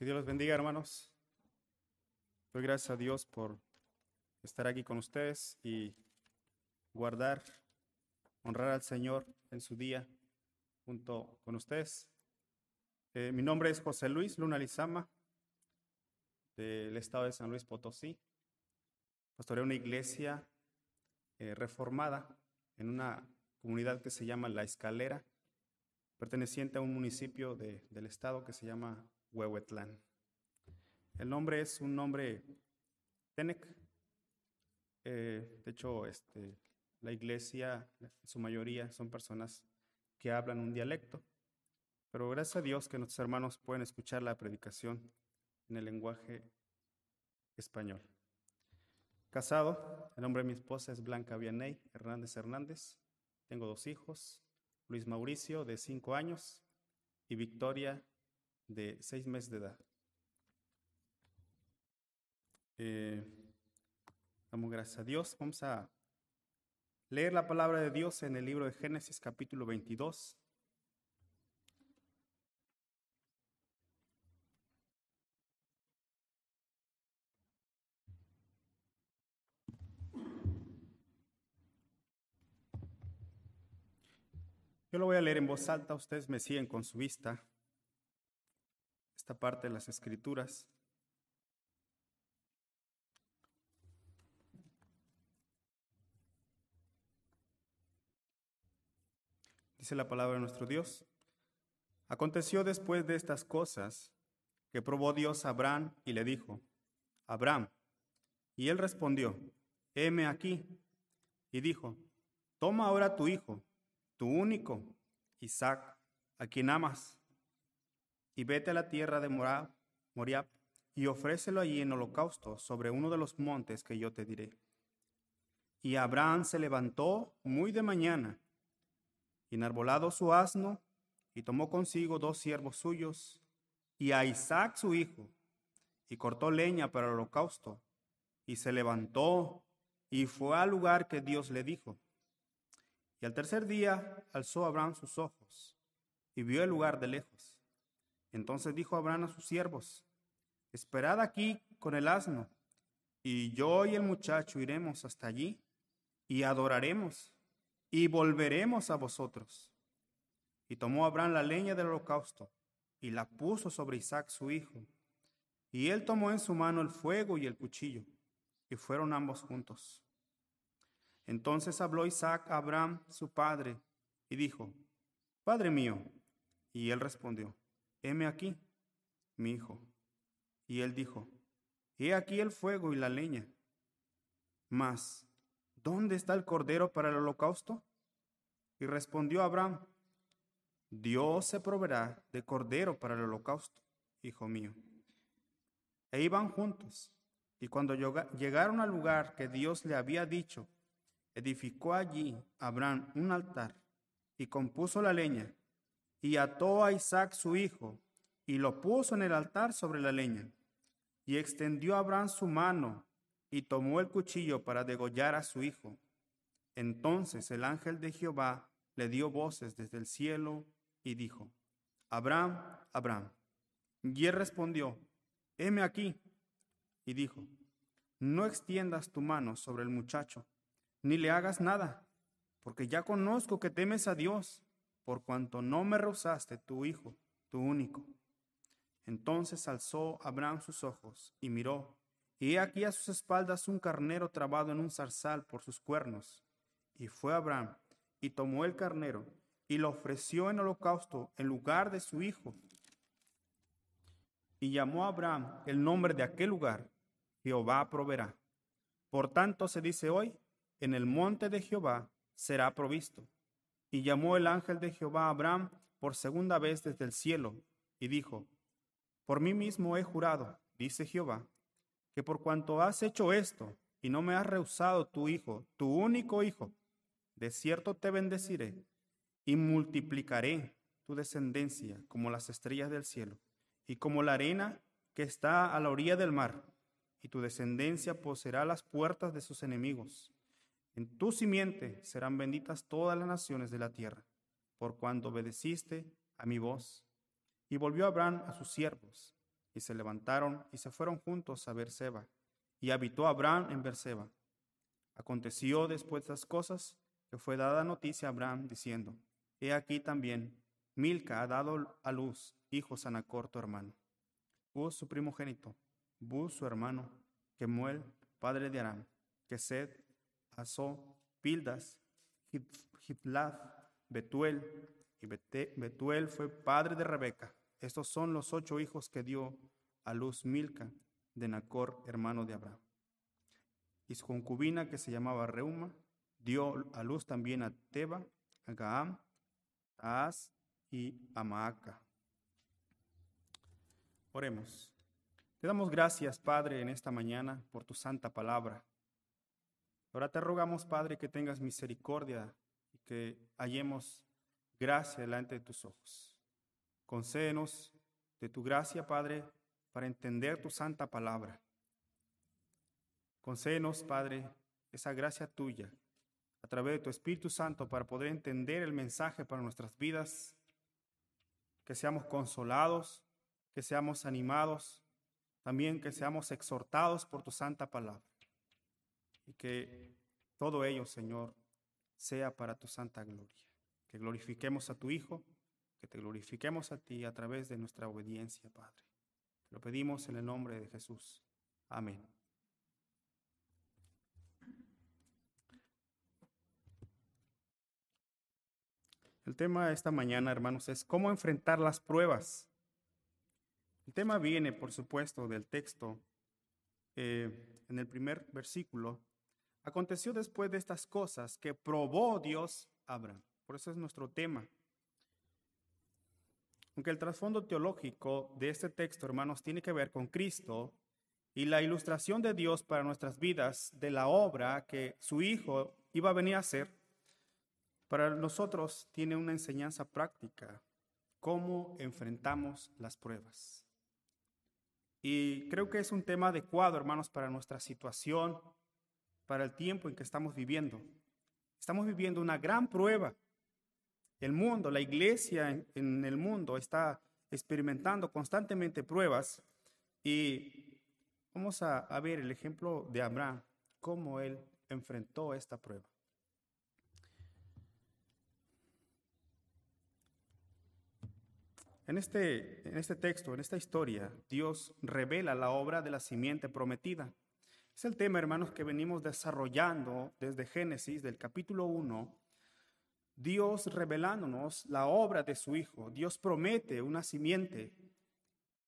Que Dios los bendiga, hermanos. Doy gracias a Dios por estar aquí con ustedes y guardar, honrar al Señor en su día junto con ustedes. Eh, mi nombre es José Luis Luna Lizama, del estado de San Luis Potosí. Pastoreo una iglesia eh, reformada en una comunidad que se llama La Escalera, perteneciente a un municipio de- del estado que se llama Huehuetlán. El nombre es un nombre Tenec. Eh, de hecho, este, la iglesia, en su mayoría, son personas que hablan un dialecto. Pero gracias a Dios que nuestros hermanos pueden escuchar la predicación en el lenguaje español. Casado, el nombre de mi esposa es Blanca Vianey Hernández Hernández. Tengo dos hijos, Luis Mauricio, de cinco años, y Victoria, de seis meses de edad. Eh, damos gracias a Dios. Vamos a leer la palabra de Dios en el libro de Génesis capítulo 22. Yo lo voy a leer en voz alta, ustedes me siguen con su vista. Parte de las escrituras. Dice la palabra de nuestro Dios. Aconteció después de estas cosas que probó Dios a Abraham y le dijo, Abraham. Y él respondió, heme aquí. Y dijo, toma ahora tu hijo, tu único, Isaac, a quien amas, y vete a la tierra de y ofrécelo allí en holocausto sobre uno de los montes que yo te diré. Y Abraham se levantó muy de mañana, enarbolado su asno, y tomó consigo dos siervos suyos, y a Isaac su hijo, y cortó leña para el holocausto, y se levantó, y fue al lugar que Dios le dijo. Y al tercer día alzó Abraham sus ojos, y vio el lugar de lejos. Entonces dijo Abraham a sus siervos, esperad aquí con el asno, y yo y el muchacho iremos hasta allí, y adoraremos, y volveremos a vosotros. Y tomó Abraham la leña del holocausto, y la puso sobre Isaac su hijo. Y él tomó en su mano el fuego y el cuchillo, y fueron ambos juntos. Entonces habló Isaac a Abraham, su padre, y dijo, Padre mío. Y él respondió, heme aquí, mi hijo. Y él dijo, he aquí el fuego y la leña. Mas, ¿dónde está el cordero para el holocausto? Y respondió Abraham, Dios se proveerá de cordero para el holocausto, hijo mío. E iban juntos, y cuando llegaron al lugar que Dios le había dicho, edificó allí Abraham un altar, y compuso la leña, y ató a Isaac su hijo, y lo puso en el altar sobre la leña. Y extendió Abraham su mano, y tomó el cuchillo para degollar a su hijo. Entonces el ángel de Jehová le dio voces desde el cielo y dijo, Abraham, Abraham. Y él respondió, heme aquí. Y dijo, no extiendas tu mano sobre el muchacho, ni le hagas nada, porque ya conozco que temes a Dios, por cuanto no me rehusaste tu hijo, tu único. Entonces alzó Abraham sus ojos y miró, y aquí a sus espaldas un carnero trabado en un zarzal por sus cuernos. Y fue Abraham y tomó el carnero y lo ofreció en holocausto en lugar de su hijo. Y llamó a Abraham el nombre de aquel lugar, Jehová proveerá. Por tanto se dice hoy, en el monte de Jehová será provisto. Y llamó el ángel de Jehová a Abraham por segunda vez desde el cielo, y dijo, Por mí mismo he jurado, dice Jehová, que por cuanto has hecho esto, y no me has rehusado tu hijo, tu único hijo, de cierto te bendeciré, y multiplicaré tu descendencia como las estrellas del cielo, y como la arena que está a la orilla del mar, y tu descendencia poseerá las puertas de sus enemigos. En tu simiente serán benditas todas las naciones de la tierra, por cuanto obedeciste a mi voz. Y volvió Abraham a sus siervos, Y se levantaron y se fueron juntos a Berseba. Y habitó Abraham en Berseba. Aconteció después de estas cosas que fue dada noticia a Abraham diciendo, He aquí también, Milca ha dado a luz hijos a Nacor tu hermano. Uz su primogénito, Buz su hermano, Kemuel, padre de Aram, Kesed, Asó, Pildas, Hitlath, Betuel, y Betuel fue padre de Rebeca. Estos son los ocho hijos que dio a luz Milca de Nacor, hermano de Abraham. Y su concubina, que se llamaba Reuma, dio a luz también a Teba, a Gaam, a As y a Maaca. Oremos. Te damos gracias, Padre, en esta mañana por tu santa palabra. Ahora te rogamos, Padre, que tengas misericordia y que hallemos gracia delante de tus ojos. Concédenos de tu gracia, Padre, para entender tu santa palabra. Concédenos, Padre, esa gracia tuya a través de tu Espíritu Santo para poder entender el mensaje para nuestras vidas, que seamos consolados, que seamos animados, también que seamos exhortados por tu santa palabra. Y que todo ello, Señor, sea para tu santa gloria. Que glorifiquemos a tu Hijo, que te glorifiquemos a ti a través de nuestra obediencia, Padre. lo pedimos en el nombre de Jesús. Amén. El tema de esta mañana, hermanos, es cómo enfrentar las pruebas. El tema viene, por supuesto, del texto eh, en el primer versículo. Aconteció después de estas cosas que probó Dios a Abraham. Por eso es nuestro tema. Aunque el trasfondo teológico de este texto, hermanos, tiene que ver con Cristo y la ilustración de Dios para nuestras vidas de la obra que su Hijo iba a venir a hacer, para nosotros tiene una enseñanza práctica, cómo enfrentamos las pruebas. Y creo que es un tema adecuado, hermanos, para nuestra situación, para el tiempo en que estamos viviendo. Estamos viviendo una gran prueba. El mundo, la iglesia en, el mundo está experimentando constantemente pruebas y vamos a ver el ejemplo de Abraham, cómo él enfrentó esta prueba. En este, en este texto, en esta historia, Dios revela la obra de la simiente prometida. Es el tema, hermanos, que venimos desarrollando desde Génesis, del capítulo 1. Dios revelándonos la obra de su Hijo. Dios promete una simiente.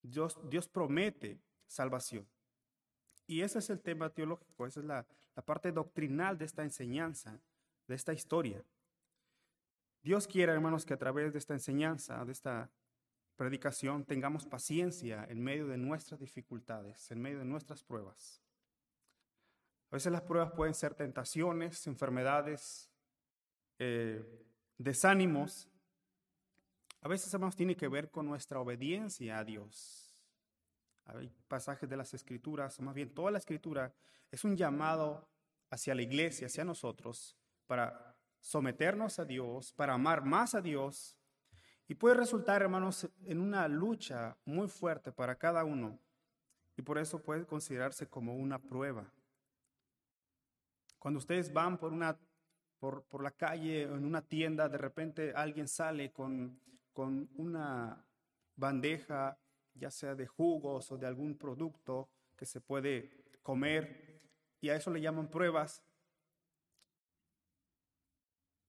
Dios, Dios promete salvación. Y ese es el tema teológico, esa es la, la parte doctrinal de esta enseñanza, de esta historia. Dios quiere, hermanos, que a través de esta enseñanza, de esta predicación tengamos paciencia en medio de nuestras dificultades, en medio de nuestras pruebas. A veces las pruebas pueden ser tentaciones, enfermedades, eh, desánimos. A veces, además tiene que ver con nuestra obediencia a Dios. Hay pasajes de las escrituras, o más bien toda la escritura, es un llamado hacia la iglesia, hacia nosotros, para someternos a Dios, para amar más a Dios y puede resultar, hermanos, en una lucha muy fuerte para cada uno. Y por eso puede considerarse como una prueba. Cuando ustedes van por, una, por, por la calle o en una tienda, de repente alguien sale con, con una bandeja, ya sea de jugos o de algún producto que se puede comer, y a eso le llaman pruebas,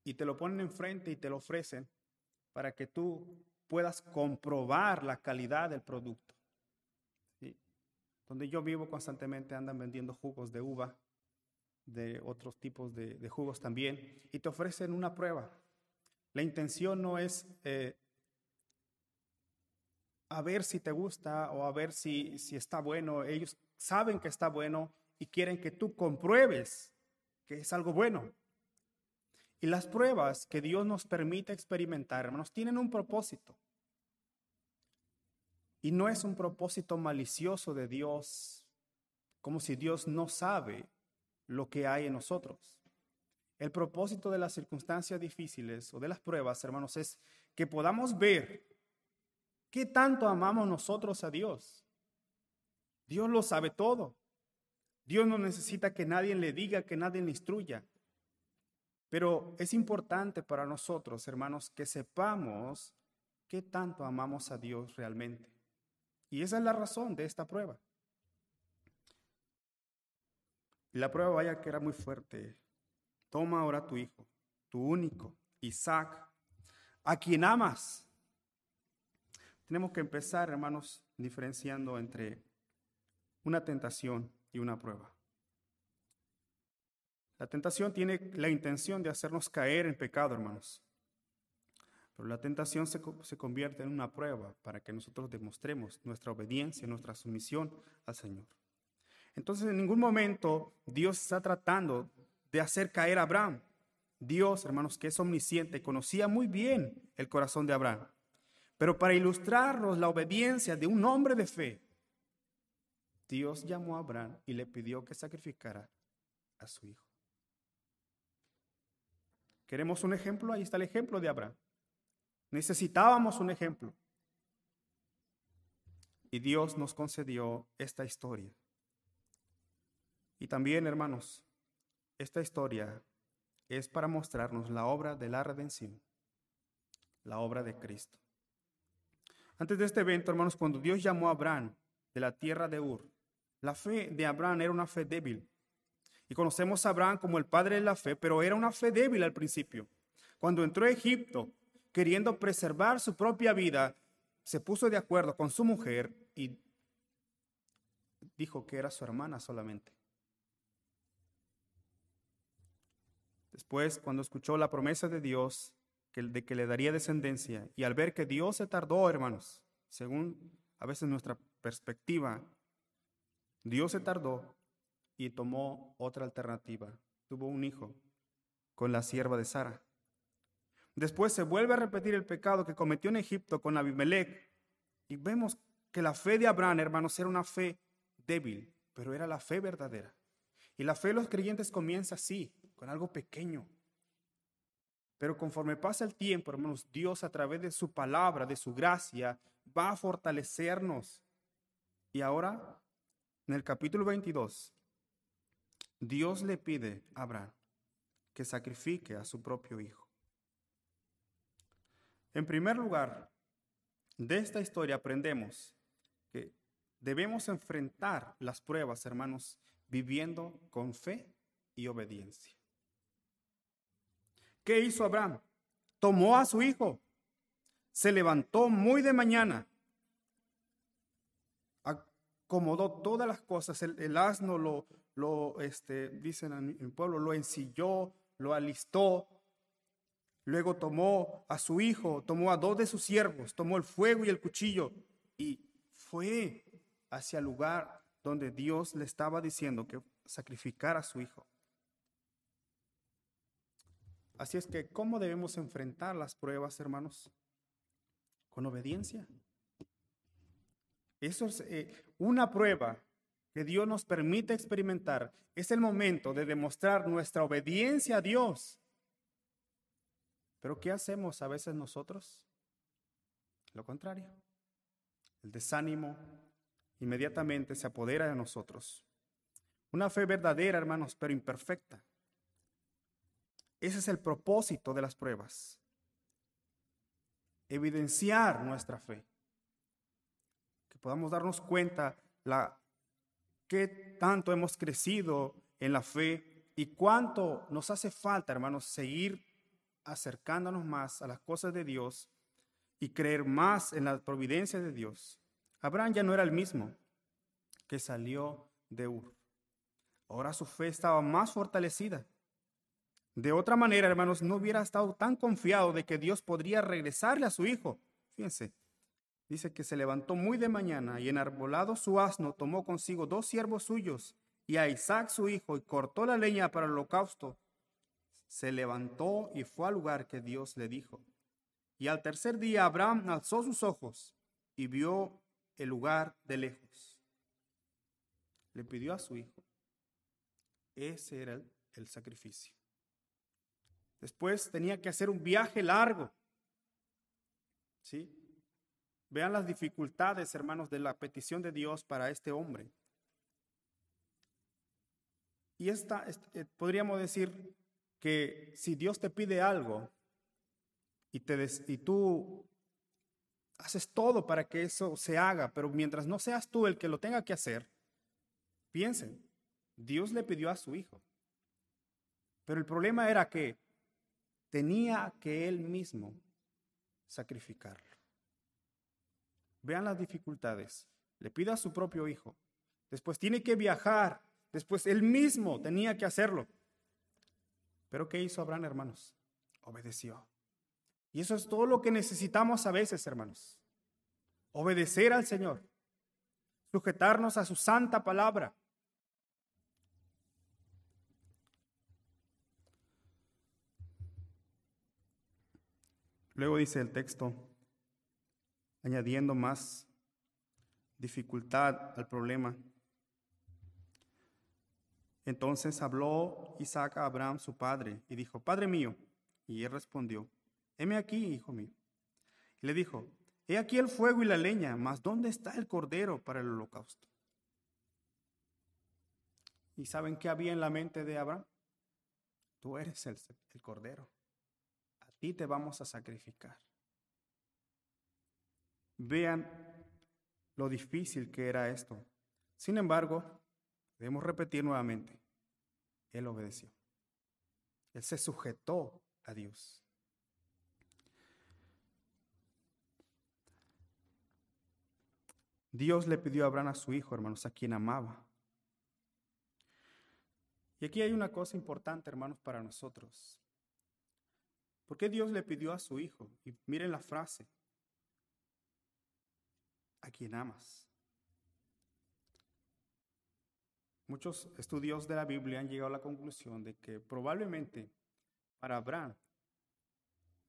y te lo ponen enfrente y te lo ofrecen para que tú puedas comprobar la calidad del producto. Donde yo vivo constantemente andan vendiendo jugos de uva, de otros tipos de, jugos también, y te ofrecen una prueba. La intención no es eh, a ver si te gusta o a ver si, si está bueno. Ellos saben que está bueno y quieren que tú compruebes que es algo bueno. Y las pruebas que Dios nos permite experimentar, hermanos, tienen un propósito. Y no es un propósito malicioso de Dios, como si Dios no sabe lo que hay en nosotros. El propósito de las circunstancias difíciles o de las pruebas, hermanos, es que podamos ver qué tanto amamos nosotros a Dios Dios lo sabe todo. Dios no necesita que nadie le diga, que nadie le instruya. Pero es importante para nosotros, hermanos, que sepamos qué tanto amamos a Dios realmente. Y esa es la razón de esta prueba. Y la prueba vaya que era muy fuerte. Toma ahora tu hijo, tu único, Isaac, a quien amas. Tenemos que empezar, hermanos, diferenciando entre una tentación y una prueba. La tentación tiene la intención de hacernos caer en pecado, hermanos. Pero la tentación se, se, convierte en una prueba para que nosotros demostremos nuestra obediencia, nuestra sumisión al Señor. Entonces, en ningún momento Dios está tratando de hacer caer a Abraham. Dios, hermanos, que es omnisciente, conocía muy bien el corazón de Abraham. Pero para ilustrarnos la obediencia de un hombre de fe, Dios llamó a Abraham y le pidió que sacrificara a su hijo. ¿Queremos un ejemplo? Ahí está el ejemplo de Abraham. Necesitábamos un ejemplo. Y Dios nos concedió esta historia. Y también, hermanos, esta historia es para mostrarnos la obra de la redención, la obra de Cristo. Antes de este evento, hermanos, cuando Dios llamó a Abraham de la tierra de Ur, la fe de Abraham era una fe débil. Y conocemos a Abraham como el padre de la fe, pero era una fe débil al principio. Cuando entró a Egipto, queriendo preservar su propia vida, se puso de acuerdo con su mujer y dijo que era su hermana solamente. Después, cuando escuchó la promesa de Dios de que le daría descendencia, y al ver que Dios se tardó, hermanos, según a veces nuestra perspectiva, Dios se tardó y tomó otra alternativa. Tuvo un hijo con la sierva de Sara. Después se vuelve a repetir el pecado que cometió en Egipto con Abimelech. Y vemos que la fe de Abraham, hermanos, era una fe débil, pero era la fe verdadera. Y la fe de los creyentes comienza así, con algo pequeño. Pero conforme pasa el tiempo, hermanos, Dios a través de su palabra, de su gracia, va a fortalecernos. Y ahora, en el capítulo 22, Dios le pide a Abraham que sacrifique a su propio hijo. En primer lugar, de esta historia aprendemos que debemos enfrentar las pruebas, hermanos, viviendo con fe y obediencia. ¿Qué hizo Abraham? Tomó a su hijo, se levantó muy de mañana, acomodó todas las cosas, el, asno lo, lo este, dicen en el pueblo, lo ensilló, lo alistó, luego tomó a su hijo, tomó a dos de sus siervos, tomó el fuego y el cuchillo y fue hacia el lugar donde Dios le estaba diciendo que sacrificara a su hijo. Así es que, ¿cómo debemos enfrentar las pruebas, hermanos? Con obediencia. Eso es eh, una prueba que Dios nos permite experimentar. Es el momento de demostrar nuestra obediencia a Dios. Pero ¿qué hacemos a veces nosotros? Lo contrario. El desánimo inmediatamente se apodera de nosotros. Una fe verdadera, hermanos, pero imperfecta. Ese es el propósito de las pruebas. Evidenciar nuestra fe. Que podamos darnos cuenta la qué tanto hemos crecido en la fe y cuánto nos hace falta, hermanos, seguir acercándonos más a las cosas de Dios y creer más en la providencia de Dios. Abraham ya no era el mismo que salió de Ur. Ahora su fe estaba más fortalecida. De otra manera, hermanos, no hubiera estado tan confiado de que Dios podría regresarle a su hijo. Fíjense, dice que se levantó muy de mañana y enarbolado su asno tomó consigo dos siervos suyos y a Isaac su hijo y cortó la leña para el holocausto. Se levantó y fue al lugar que Dios le dijo. Y al tercer día Abraham alzó sus ojos y vio el lugar de lejos. Le pidió a su hijo. Ese era el, sacrificio. Después tenía que hacer un viaje largo. ¿Sí? Vean las dificultades, hermanos, de la petición de Dios para este hombre. Y esta, eh, podríamos decir que si Dios te pide algo y, te y tú haces todo para que eso se haga, pero mientras no seas tú el que lo tenga que hacer, piensen, Dios le pidió a su hijo. Pero el problema era que tenía que él mismo sacrificarlo. Vean las dificultades. Le pide a su propio hijo. Después tiene que viajar. Después él mismo tenía que hacerlo. Pero ¿qué hizo Abraham, hermanos? Obedeció. Y eso es todo lo que necesitamos a veces, hermanos. Obedecer al Señor. Sujetarnos a su santa palabra. Luego dice el texto, añadiendo más dificultad al problema. Entonces habló Isaac a Abraham, su padre, y dijo, Padre mío. Y él respondió, heme aquí, hijo mío. Y le dijo, he aquí el fuego y la leña, mas ¿dónde está el cordero para el holocausto? ¿Y saben qué había en la mente de Abraham? Tú eres el, el cordero. A ti te vamos a sacrificar. Vean lo difícil que era esto. Sin embargo, debemos repetir nuevamente, Él obedeció. Él se sujetó a Dios. Dios le pidió a Abraham a su hijo, hermanos, a quien amaba. Y aquí hay una cosa importante, hermanos, para nosotros. ¿Por qué Dios le pidió a su hijo? Y miren la frase, a quien amas. Muchos estudios de la Biblia han llegado a la conclusión de que probablemente para Abraham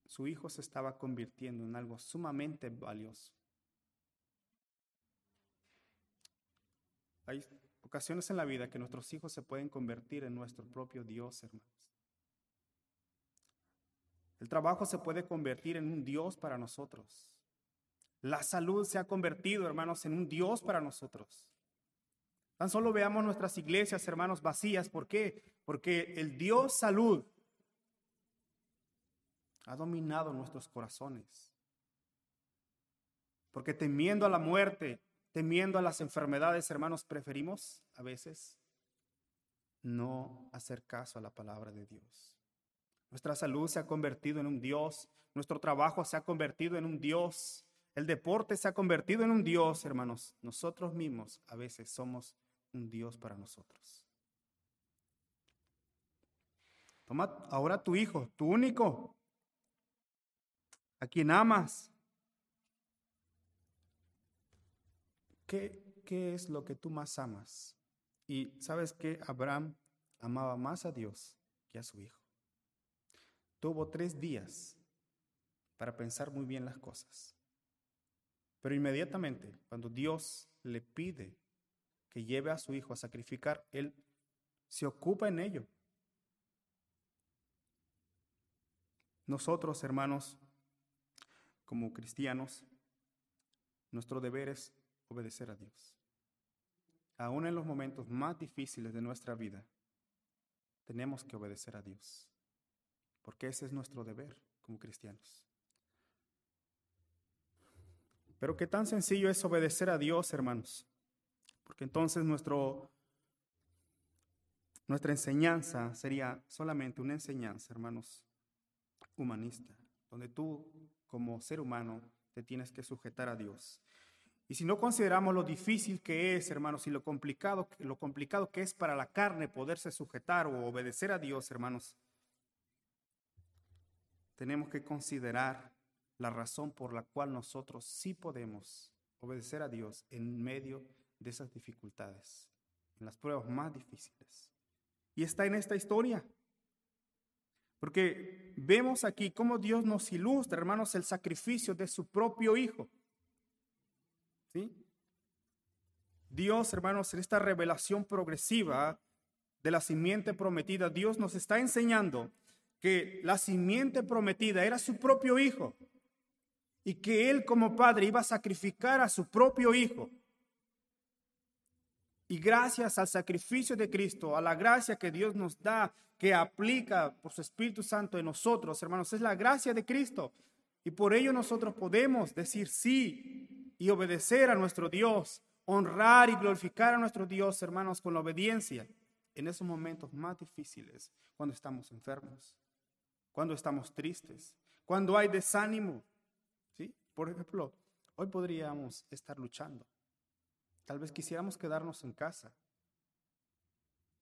su hijo se estaba convirtiendo en algo sumamente valioso. Hay ocasiones en la vida que nuestros hijos se pueden convertir en nuestro propio Dios, hermanos. El trabajo se puede convertir en un Dios para nosotros. La salud se ha convertido, hermanos, en un Dios para nosotros. Tan solo veamos nuestras iglesias, hermanos, vacías. ¿Por qué? Porque el Dios salud ha dominado nuestros corazones. Porque temiendo a la muerte, temiendo a las enfermedades, hermanos, preferimos a veces no hacer caso a la palabra de Dios. Nuestra salud se ha convertido en un Dios, nuestro trabajo se ha convertido en un Dios, el deporte se ha convertido en un Dios, hermanos. Nosotros mismos a veces somos un Dios para nosotros. Toma ahora tu hijo, tu único, a quien amas. ¿Qué, ¿Qué es lo que tú más amas? Y sabes que Abraham amaba más a Dios que a su hijo. Tuvo tres días para pensar muy bien las cosas. Pero inmediatamente, cuando Dios le pide que lleve a su hijo a sacrificar, Él se ocupa en ello. Nosotros, hermanos, como cristianos, nuestro deber es obedecer a Dios. Aún en los momentos más difíciles de nuestra vida, tenemos que obedecer a Dios, porque ese es nuestro deber como cristianos. Pero qué tan sencillo es obedecer a Dios, hermanos. Porque entonces nuestro, nuestra enseñanza sería solamente una enseñanza, hermanos, humanista, donde tú como ser humano te tienes que sujetar a Dios. Y si no consideramos lo difícil que es, hermanos, y lo complicado, lo complicado que es para la carne poderse sujetar o obedecer a Dios, hermanos, tenemos que considerar la razón por la cual nosotros sí podemos obedecer a Dios en medio de esas dificultades, en las pruebas más difíciles. Y está en esta historia. Porque vemos aquí cómo Dios nos ilustra, hermanos, el sacrificio de su propio Hijo. ¿Sí? Dios, hermanos, en esta revelación progresiva de la simiente prometida, Dios nos está enseñando que la simiente prometida era su propio Hijo. y que él como padre iba a sacrificar a su propio hijo. Y gracias al sacrificio de Cristo, a la gracia que Dios nos da, que aplica por su Espíritu Santo en nosotros, hermanos, es la gracia de Cristo. Y por ello nosotros podemos decir sí y obedecer a nuestro Dios, honrar y glorificar a nuestro Dios, hermanos, con la obediencia en esos momentos más difíciles, cuando estamos enfermos, cuando estamos tristes, cuando hay desánimo. ¿sí? Por ejemplo, hoy podríamos estar luchando. Tal vez quisiéramos quedarnos en casa.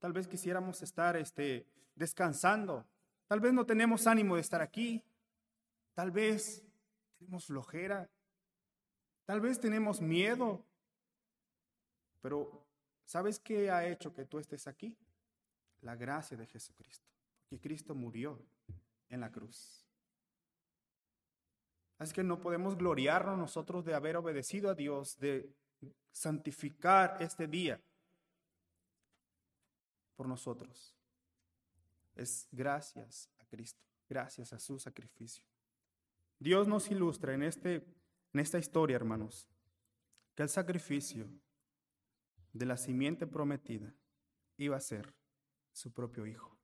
Tal vez quisiéramos estar este, descansando. Tal vez no tenemos ánimo de estar aquí. Tal vez tenemos flojera. Tal vez tenemos miedo. Pero ¿sabes qué ha hecho que tú estés aquí? La gracia de Jesucristo. Porque Cristo murió en la cruz. Así que no podemos gloriarnos nosotros de haber obedecido a Dios, de santificar este día por nosotros. Es gracias a Cristo, gracias a su sacrificio. Dios nos ilustra en, este, en esta historia, hermanos, que el sacrificio de la simiente prometida iba a ser su propio hijo.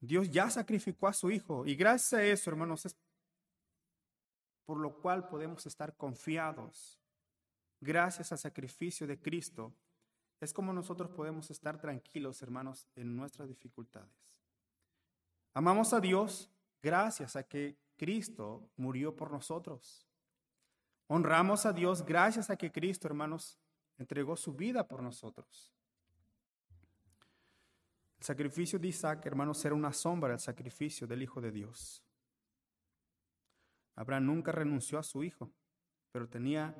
Dios ya sacrificó a su hijo y gracias a eso, hermanos, es por lo cual podemos estar confiados. Gracias al sacrificio de Cristo, es como nosotros podemos estar tranquilos, hermanos, en nuestras dificultades. Amamos a Dios gracias a que Cristo murió por nosotros. Honramos a Dios gracias a que Cristo, hermanos, entregó su vida por nosotros. El sacrificio de Isaac, hermanos, era una sombra del sacrificio del Hijo de Dios. Abraham nunca renunció a su hijo, pero tenía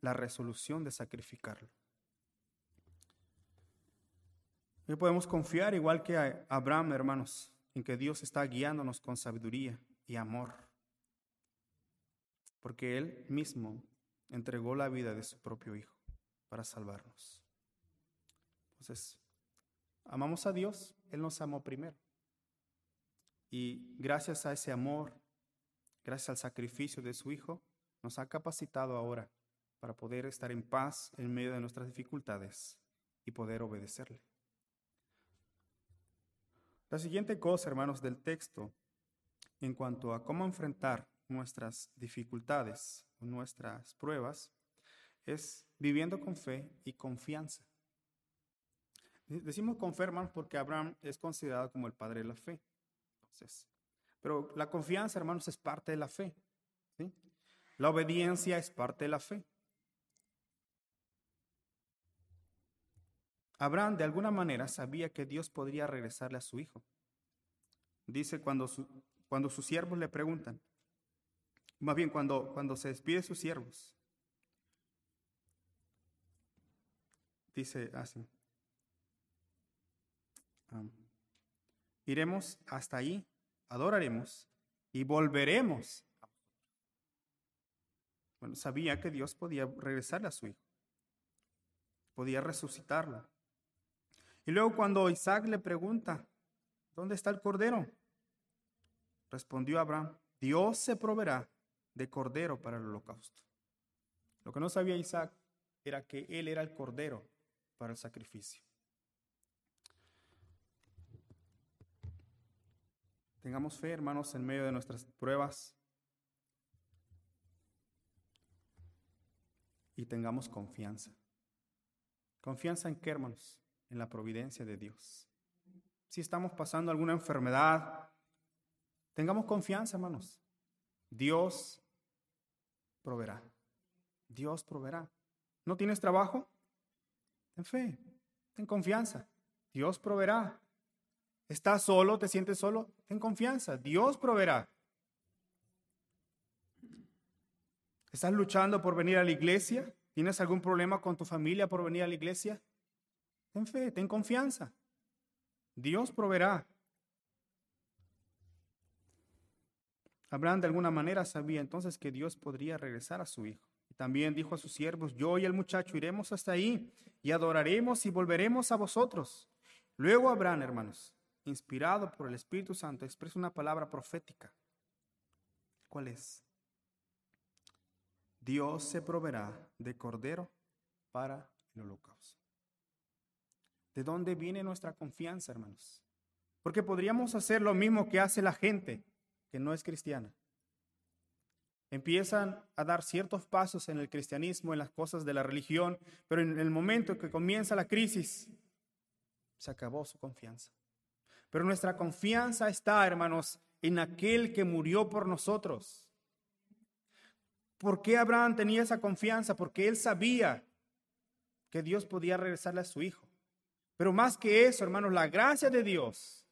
la resolución de sacrificarlo. Hoy podemos confiar, igual que Abraham, hermanos, en que Dios está guiándonos con sabiduría y amor, porque Él mismo entregó la vida de su propio Hijo para salvarnos. Entonces, amamos a Dios, Él nos amó primero. Y gracias a ese amor, gracias al sacrificio de su Hijo, nos ha capacitado ahora para poder estar en paz en medio de nuestras dificultades y poder obedecerle. La siguiente cosa, hermanos, del texto en cuanto a cómo enfrentar nuestras dificultades, nuestras pruebas, es viviendo con fe y confianza. Decimos con fe, hermanos, porque Abraham es considerado como el padre de la fe. Entonces, pero la confianza, hermanos, es parte de la fe. La obediencia es parte de la fe. Abraham de alguna manera sabía que Dios podría regresarle a su hijo. Dice cuando, cuando sus siervos le preguntan, más bien cuando, cuando se despide sus siervos, dice así, iremos hasta ahí, adoraremos y volveremos. Bueno, sabía que Dios podía regresarle a su hijo, podía resucitarlo. Y luego cuando Isaac le pregunta, ¿dónde está el cordero? Respondió Abraham, Dios se proveerá de cordero para el holocausto. Lo que no sabía Isaac era que él era el cordero para el sacrificio. Tengamos fe, hermanos, en medio de nuestras pruebas y tengamos confianza. ¿Confianza en qué, hermanos? en la providencia de Dios. Si estamos pasando alguna enfermedad, tengamos confianza, hermanos. Dios proveerá. Dios proveerá. ¿No tienes trabajo? Ten fe, ten confianza. Dios proveerá. ¿Estás solo? ¿Te sientes solo? Ten confianza. Dios proveerá. ¿Estás luchando por venir a la iglesia? ¿Tienes algún problema con tu familia por venir a la iglesia? Ten fe, ten confianza. Dios proveerá. Abraham de alguna manera sabía entonces que Dios podría regresar a su hijo. Y también dijo a sus siervos, yo y el muchacho iremos hasta ahí y adoraremos y volveremos a vosotros. Luego Abraham, hermanos, inspirado por el Espíritu Santo, expresa una palabra profética. ¿Cuál es? Dios se proveerá de cordero para el holocausto. ¿De dónde viene nuestra confianza, hermanos? Porque podríamos hacer lo mismo que hace la gente que no es cristiana. Empiezan a dar ciertos pasos en el cristianismo, en las cosas de la religión, pero en el momento que comienza la crisis, se acabó su confianza. Pero nuestra confianza está, hermanos, en aquel que murió por nosotros. ¿Por qué Abraham tenía esa confianza? Porque él sabía que Dios podía regresarle a su hijo. Pero más que eso, hermanos, la gracia de Dios.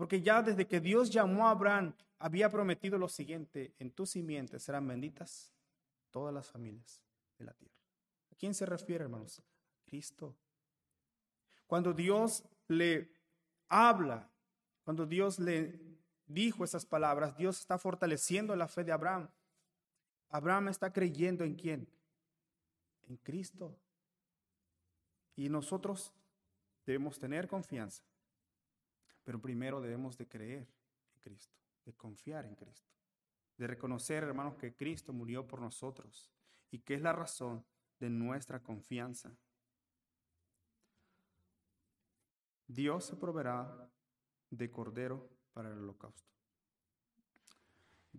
Porque ya desde que Dios llamó a Abraham, había prometido lo siguiente, en tus simientes serán benditas todas las familias de la tierra. ¿A quién se refiere, hermanos? Cristo. Cuando Dios le habla, cuando Dios le dijo esas palabras, Dios está fortaleciendo la fe de Abraham. Abraham está creyendo en quién? En Cristo. Y nosotros debemos tener confianza, pero primero debemos de creer en Cristo, de confiar en Cristo, de reconocer, hermanos, que Cristo murió por nosotros y que es la razón de nuestra confianza. Dios se proveerá de cordero para el holocausto.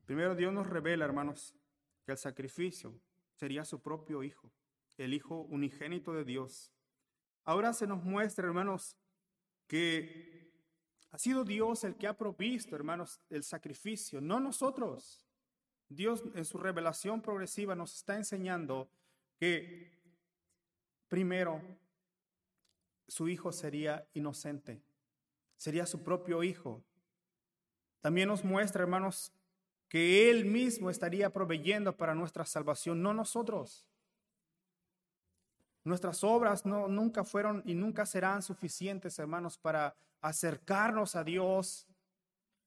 Primero Dios nos revela, hermanos, que el sacrificio sería su propio Hijo, el Hijo unigénito de Dios. Ahora se nos muestra, hermanos, que ha sido Dios el que ha provisto, hermanos, el sacrificio, no nosotros. Dios en su revelación progresiva nos está enseñando que primero su hijo sería inocente, sería su propio hijo. También nos muestra, hermanos, que Él mismo estaría proveyendo para nuestra salvación, no nosotros. Nuestras obras no, nunca fueron y nunca serán suficientes, hermanos, para acercarnos a Dios.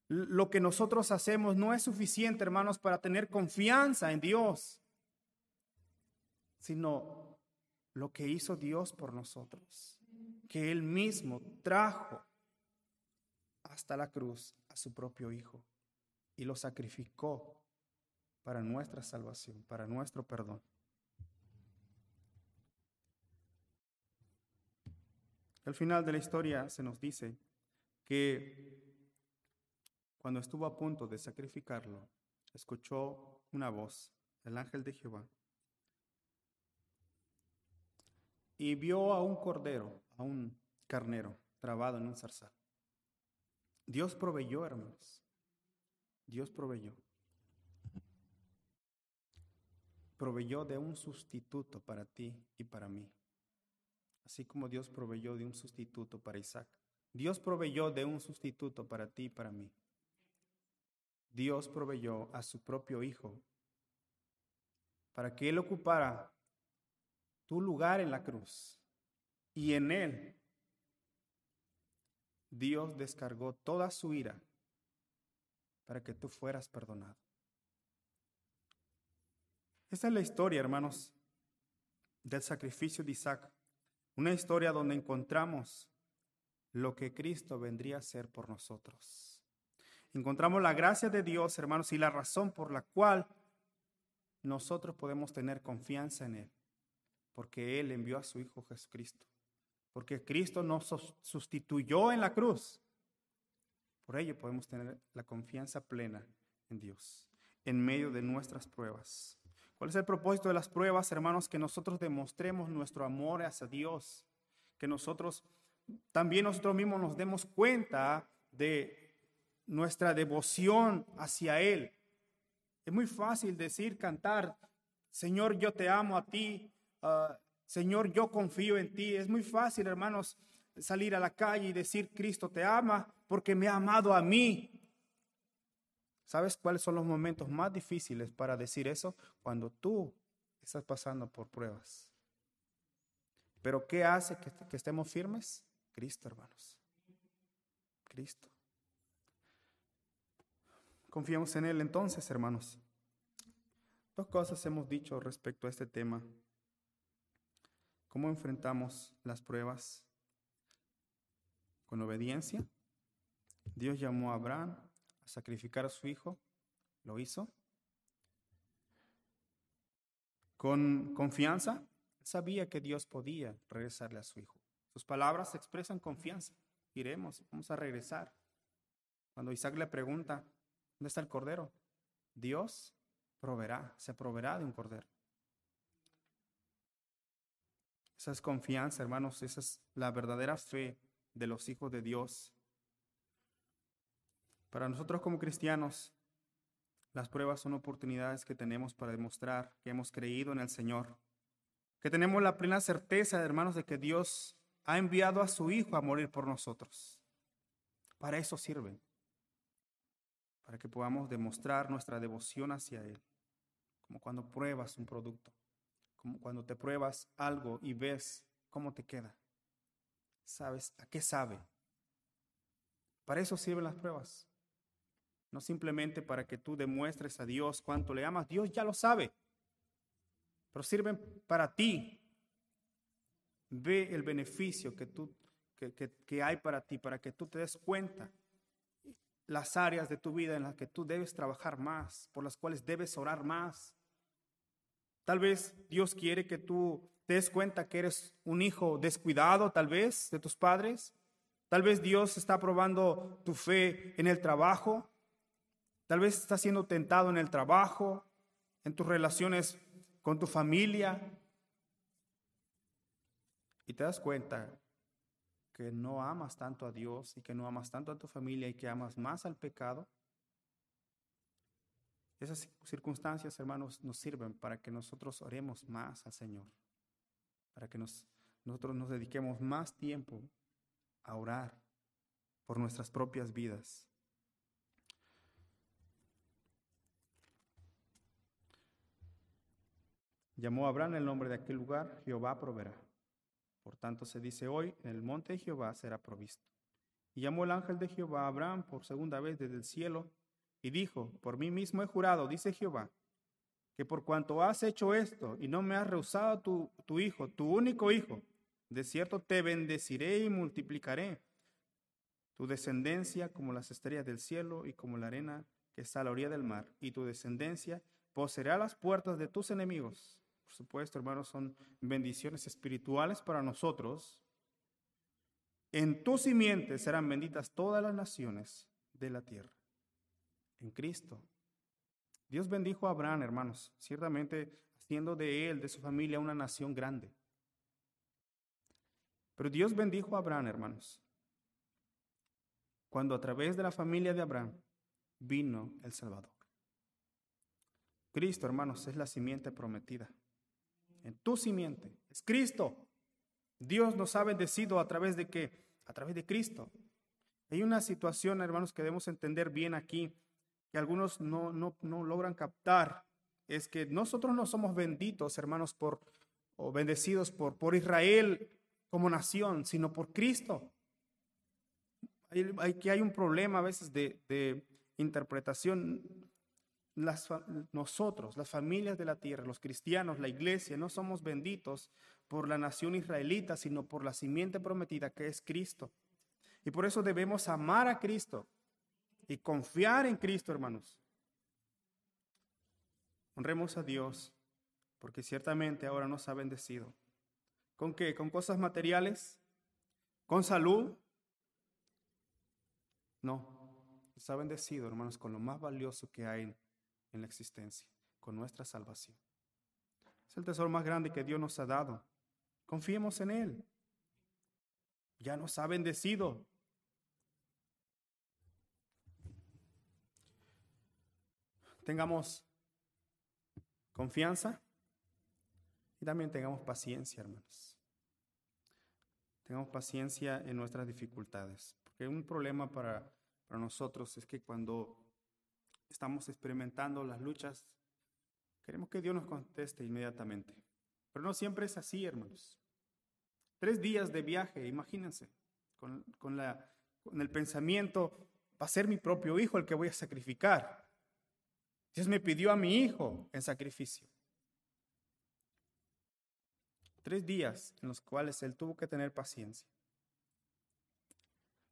Lo que nosotros hacemos no es suficiente, hermanos, para tener confianza en Dios, sino lo que hizo Dios por nosotros que él mismo trajo hasta la cruz a su propio Hijo y lo sacrificó para nuestra salvación, para nuestro perdón. Al final de la historia se nos dice que cuando estuvo a punto de sacrificarlo, escuchó una voz, el ángel de Jehová, y vio a un cordero, a un carnero trabado en un zarzal. Dios proveyó, hermanos. Dios proveyó. Proveyó de un sustituto para ti y para mí. Así como Dios proveyó de un sustituto para Isaac. Dios proveyó de un sustituto para ti y para mí. Dios proveyó a su propio Hijo para que Él ocupara tu lugar en la cruz. Y en él Dios descargó toda su ira para que tú fueras perdonado. Esta es la historia, hermanos, del sacrificio de Isaac. Una historia donde encontramos lo que Cristo vendría a ser por nosotros. Encontramos la gracia de Dios, hermanos, y la razón por la cual nosotros podemos tener confianza en Él porque Él envió a su Hijo Jesucristo, porque Cristo nos sustituyó en la cruz. Por ello podemos tener la confianza plena en Dios, en medio de nuestras pruebas. ¿Cuál es el propósito de las pruebas, hermanos? Que nosotros demostremos nuestro amor hacia Dios, que nosotros también nosotros mismos nos demos cuenta de nuestra devoción hacia Él. Es muy fácil decir, cantar, Señor, yo te amo a ti, Ah, Señor, yo confío en ti. Es muy fácil, hermanos, salir a la calle y decir, Cristo te ama porque me ha amado a mí. ¿Sabes cuáles son los momentos más difíciles para decir eso? Cuando tú estás pasando por pruebas. Pero ¿qué hace que, estemos firmes? Cristo, hermanos. Cristo. Confiamos en Él entonces, hermanos. Dos cosas hemos dicho respecto a este tema. ¿Cómo enfrentamos las pruebas? Con obediencia. Dios llamó a Abraham sacrificar a su hijo ¿Lo hizo? Con confianza, sabía que Dios podía regresarle a su hijo. Sus palabras expresan confianza. Iremos, vamos a regresar. Cuando Isaac le pregunta, ¿dónde está el cordero? Dios proveerá, se proveerá de un cordero. Esa es confianza, hermanos, esa es la verdadera fe de los hijos de Dios. Para nosotros como cristianos, las pruebas son oportunidades que tenemos para demostrar que hemos creído en el Señor, que tenemos la plena certeza, hermanos, de que Dios ha enviado a su Hijo a morir por nosotros. Para eso sirven, para que podamos demostrar nuestra devoción hacia Él, como cuando pruebas un producto, como cuando te pruebas algo y ves cómo te queda. ¿Sabes a qué sabe? Para eso sirven las pruebas no simplemente para que tú demuestres a Dios cuánto le amas, Dios ya lo sabe, pero sirven para ti. Ve el beneficio que, tú, que, hay para ti, para que tú te des cuenta las áreas de tu vida en las que tú debes trabajar más, por las cuales debes orar más. Tal vez Dios quiere que tú te des cuenta que eres un hijo descuidado, tal vez, de tus padres. Tal vez Dios está probando tu fe en el trabajo. Tal vez estás siendo tentado en el trabajo, en tus relaciones con tu familia. Y te das cuenta que no amas tanto a Dios y que no amas tanto a tu familia y que amas más al pecado. Esas circunstancias, hermanos, nos sirven para que nosotros oremos más al Señor, para que nosotros nos dediquemos más tiempo a orar por nuestras propias vidas. Llamó Abraham el nombre de aquel lugar, Jehová proveerá. Por tanto se dice hoy, en el monte de Jehová será provisto. Y llamó el ángel de Jehová a Abraham por segunda vez desde el cielo, y dijo, por mí mismo he jurado, dice Jehová, que por cuanto has hecho esto y no me has rehusado tu, tu hijo, tu único hijo, de cierto te bendeciré y multiplicaré tu descendencia como las estrellas del cielo y como la arena que está a la orilla del mar, y tu descendencia poseerá las puertas de tus enemigos por supuesto, hermanos, son bendiciones espirituales para nosotros. En tu simiente serán benditas todas las naciones de la tierra. En Cristo. Dios bendijo a Abraham, hermanos, ciertamente haciendo de él, de su familia, una nación grande. Pero Dios bendijo a Abraham, hermanos, cuando a través de la familia de Abraham vino el Salvador. Cristo, hermanos, es la simiente prometida en tu simiente. Es Cristo. Dios nos ha bendecido a través de qué? A través de Cristo. Hay una situación, hermanos, que debemos entender bien aquí, que algunos no, no, no logran captar. Es que nosotros no somos benditos, hermanos, por, o bendecidos por, por Israel como nación, sino por Cristo. Hay, hay, que hay un problema a veces de, de interpretación nosotros, las familias de la tierra, los cristianos, la iglesia, no somos benditos por la nación israelita, sino por la simiente prometida que es Cristo. Y por eso debemos amar a Cristo y confiar en Cristo, hermanos. Honremos a Dios, porque ciertamente ahora nos ha bendecido. ¿Con qué? ¿Con cosas materiales? ¿Con salud? No, nos ha bendecido, hermanos, con lo más valioso que hay en la existencia, con nuestra salvación. Es el tesoro más grande que Dios nos ha dado. Confiemos en Él. Ya nos ha bendecido. Tengamos confianza y también tengamos paciencia, hermanos. Tengamos paciencia en nuestras dificultades, porque un problema para, para nosotros es que cuando estamos experimentando las luchas, queremos que Dios nos conteste inmediatamente. Pero no siempre es así, hermanos. Tres días de viaje, imagínense, con, con, la, con el pensamiento, va a ser mi propio hijo el que voy a sacrificar. Dios me pidió a mi hijo en sacrificio. Tres días en los cuales él tuvo que tener paciencia.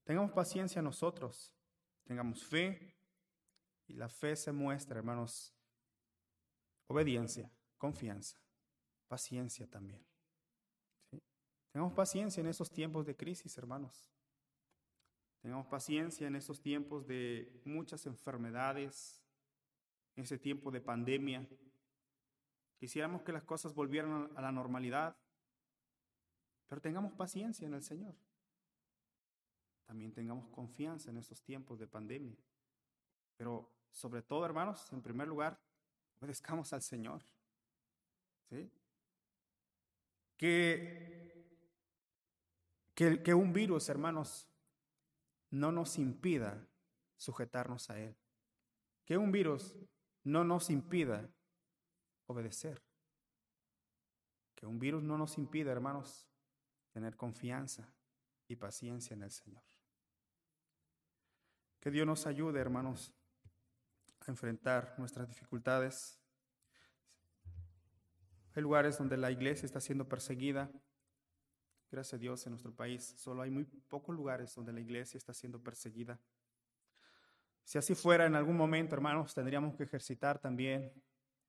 Tengamos paciencia nosotros, tengamos fe, Y la fe se muestra, hermanos, obediencia, confianza, paciencia también. Tengamos paciencia en esos tiempos de crisis, hermanos. Tengamos paciencia en esos tiempos de muchas enfermedades, en ese tiempo de pandemia. Quisiéramos que las cosas volvieran a la normalidad, pero tengamos paciencia en el Señor. También tengamos confianza en estos tiempos de pandemia. Pero sobre todo, hermanos, en primer lugar, obedezcamos al Señor. ¿Sí? Que, que, que un virus, hermanos, no nos impida sujetarnos a Él. Que un virus no nos impida obedecer. Que un virus no nos impida, hermanos, tener confianza y paciencia en el Señor. Que Dios nos ayude, hermanos, a enfrentar nuestras dificultades. Hay lugares donde la iglesia está siendo perseguida. Gracias a Dios en nuestro país solo hay muy pocos lugares donde la iglesia está siendo perseguida. Si así fuera en algún momento, hermanos, tendríamos que ejercitar también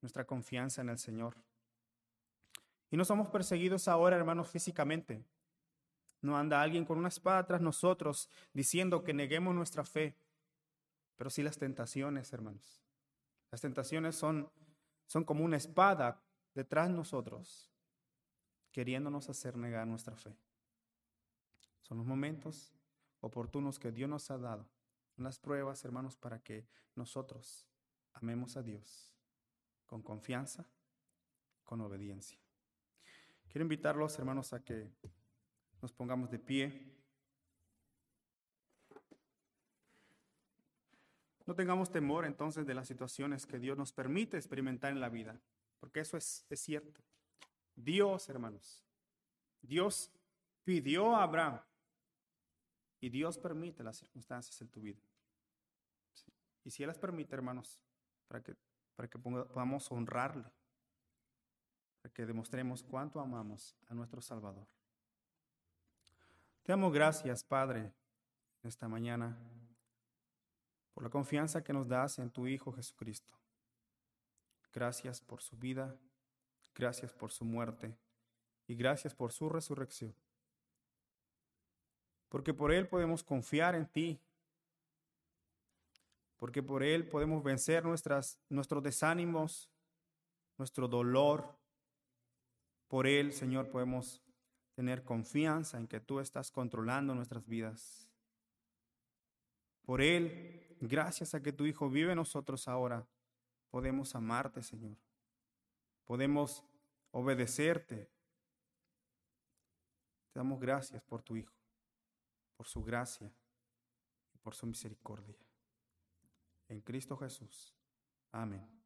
nuestra confianza en el Señor. Y no somos perseguidos ahora, hermanos, físicamente. No anda alguien con una espada tras nosotros diciendo que neguemos nuestra fe, pero sí las tentaciones, hermanos. Las tentaciones son, son como una espada detrás de nosotros, queriéndonos hacer negar nuestra fe. Son los momentos oportunos que Dios nos ha dado unas pruebas, hermanos, para que nosotros amemos a Dios con confianza, con obediencia. Quiero invitarlos, hermanos, a que nos pongamos de pie. No tengamos temor entonces de las situaciones que Dios nos permite experimentar en la vida, porque eso es, es cierto. Dios, hermanos, Dios pidió a Abraham y Dios permite las circunstancias en tu vida. Y si Él las permite, hermanos, para que, para que podamos honrarle, para que demostremos cuánto amamos a nuestro Salvador. Te damos gracias, Padre, esta mañana, por la confianza que nos das en tu Hijo Jesucristo. Gracias por su vida, gracias por su muerte y gracias por su resurrección porque por Él podemos confiar en ti, porque por Él podemos vencer nuestros desánimos, nuestro dolor. Por Él, Señor, podemos tener confianza en que tú estás controlando nuestras vidas. Por Él, gracias a que tu Hijo vive nosotros ahora, podemos amarte, Señor. Podemos obedecerte. Te damos gracias por tu Hijo por su gracia y por su misericordia. En Cristo Jesús. Amén.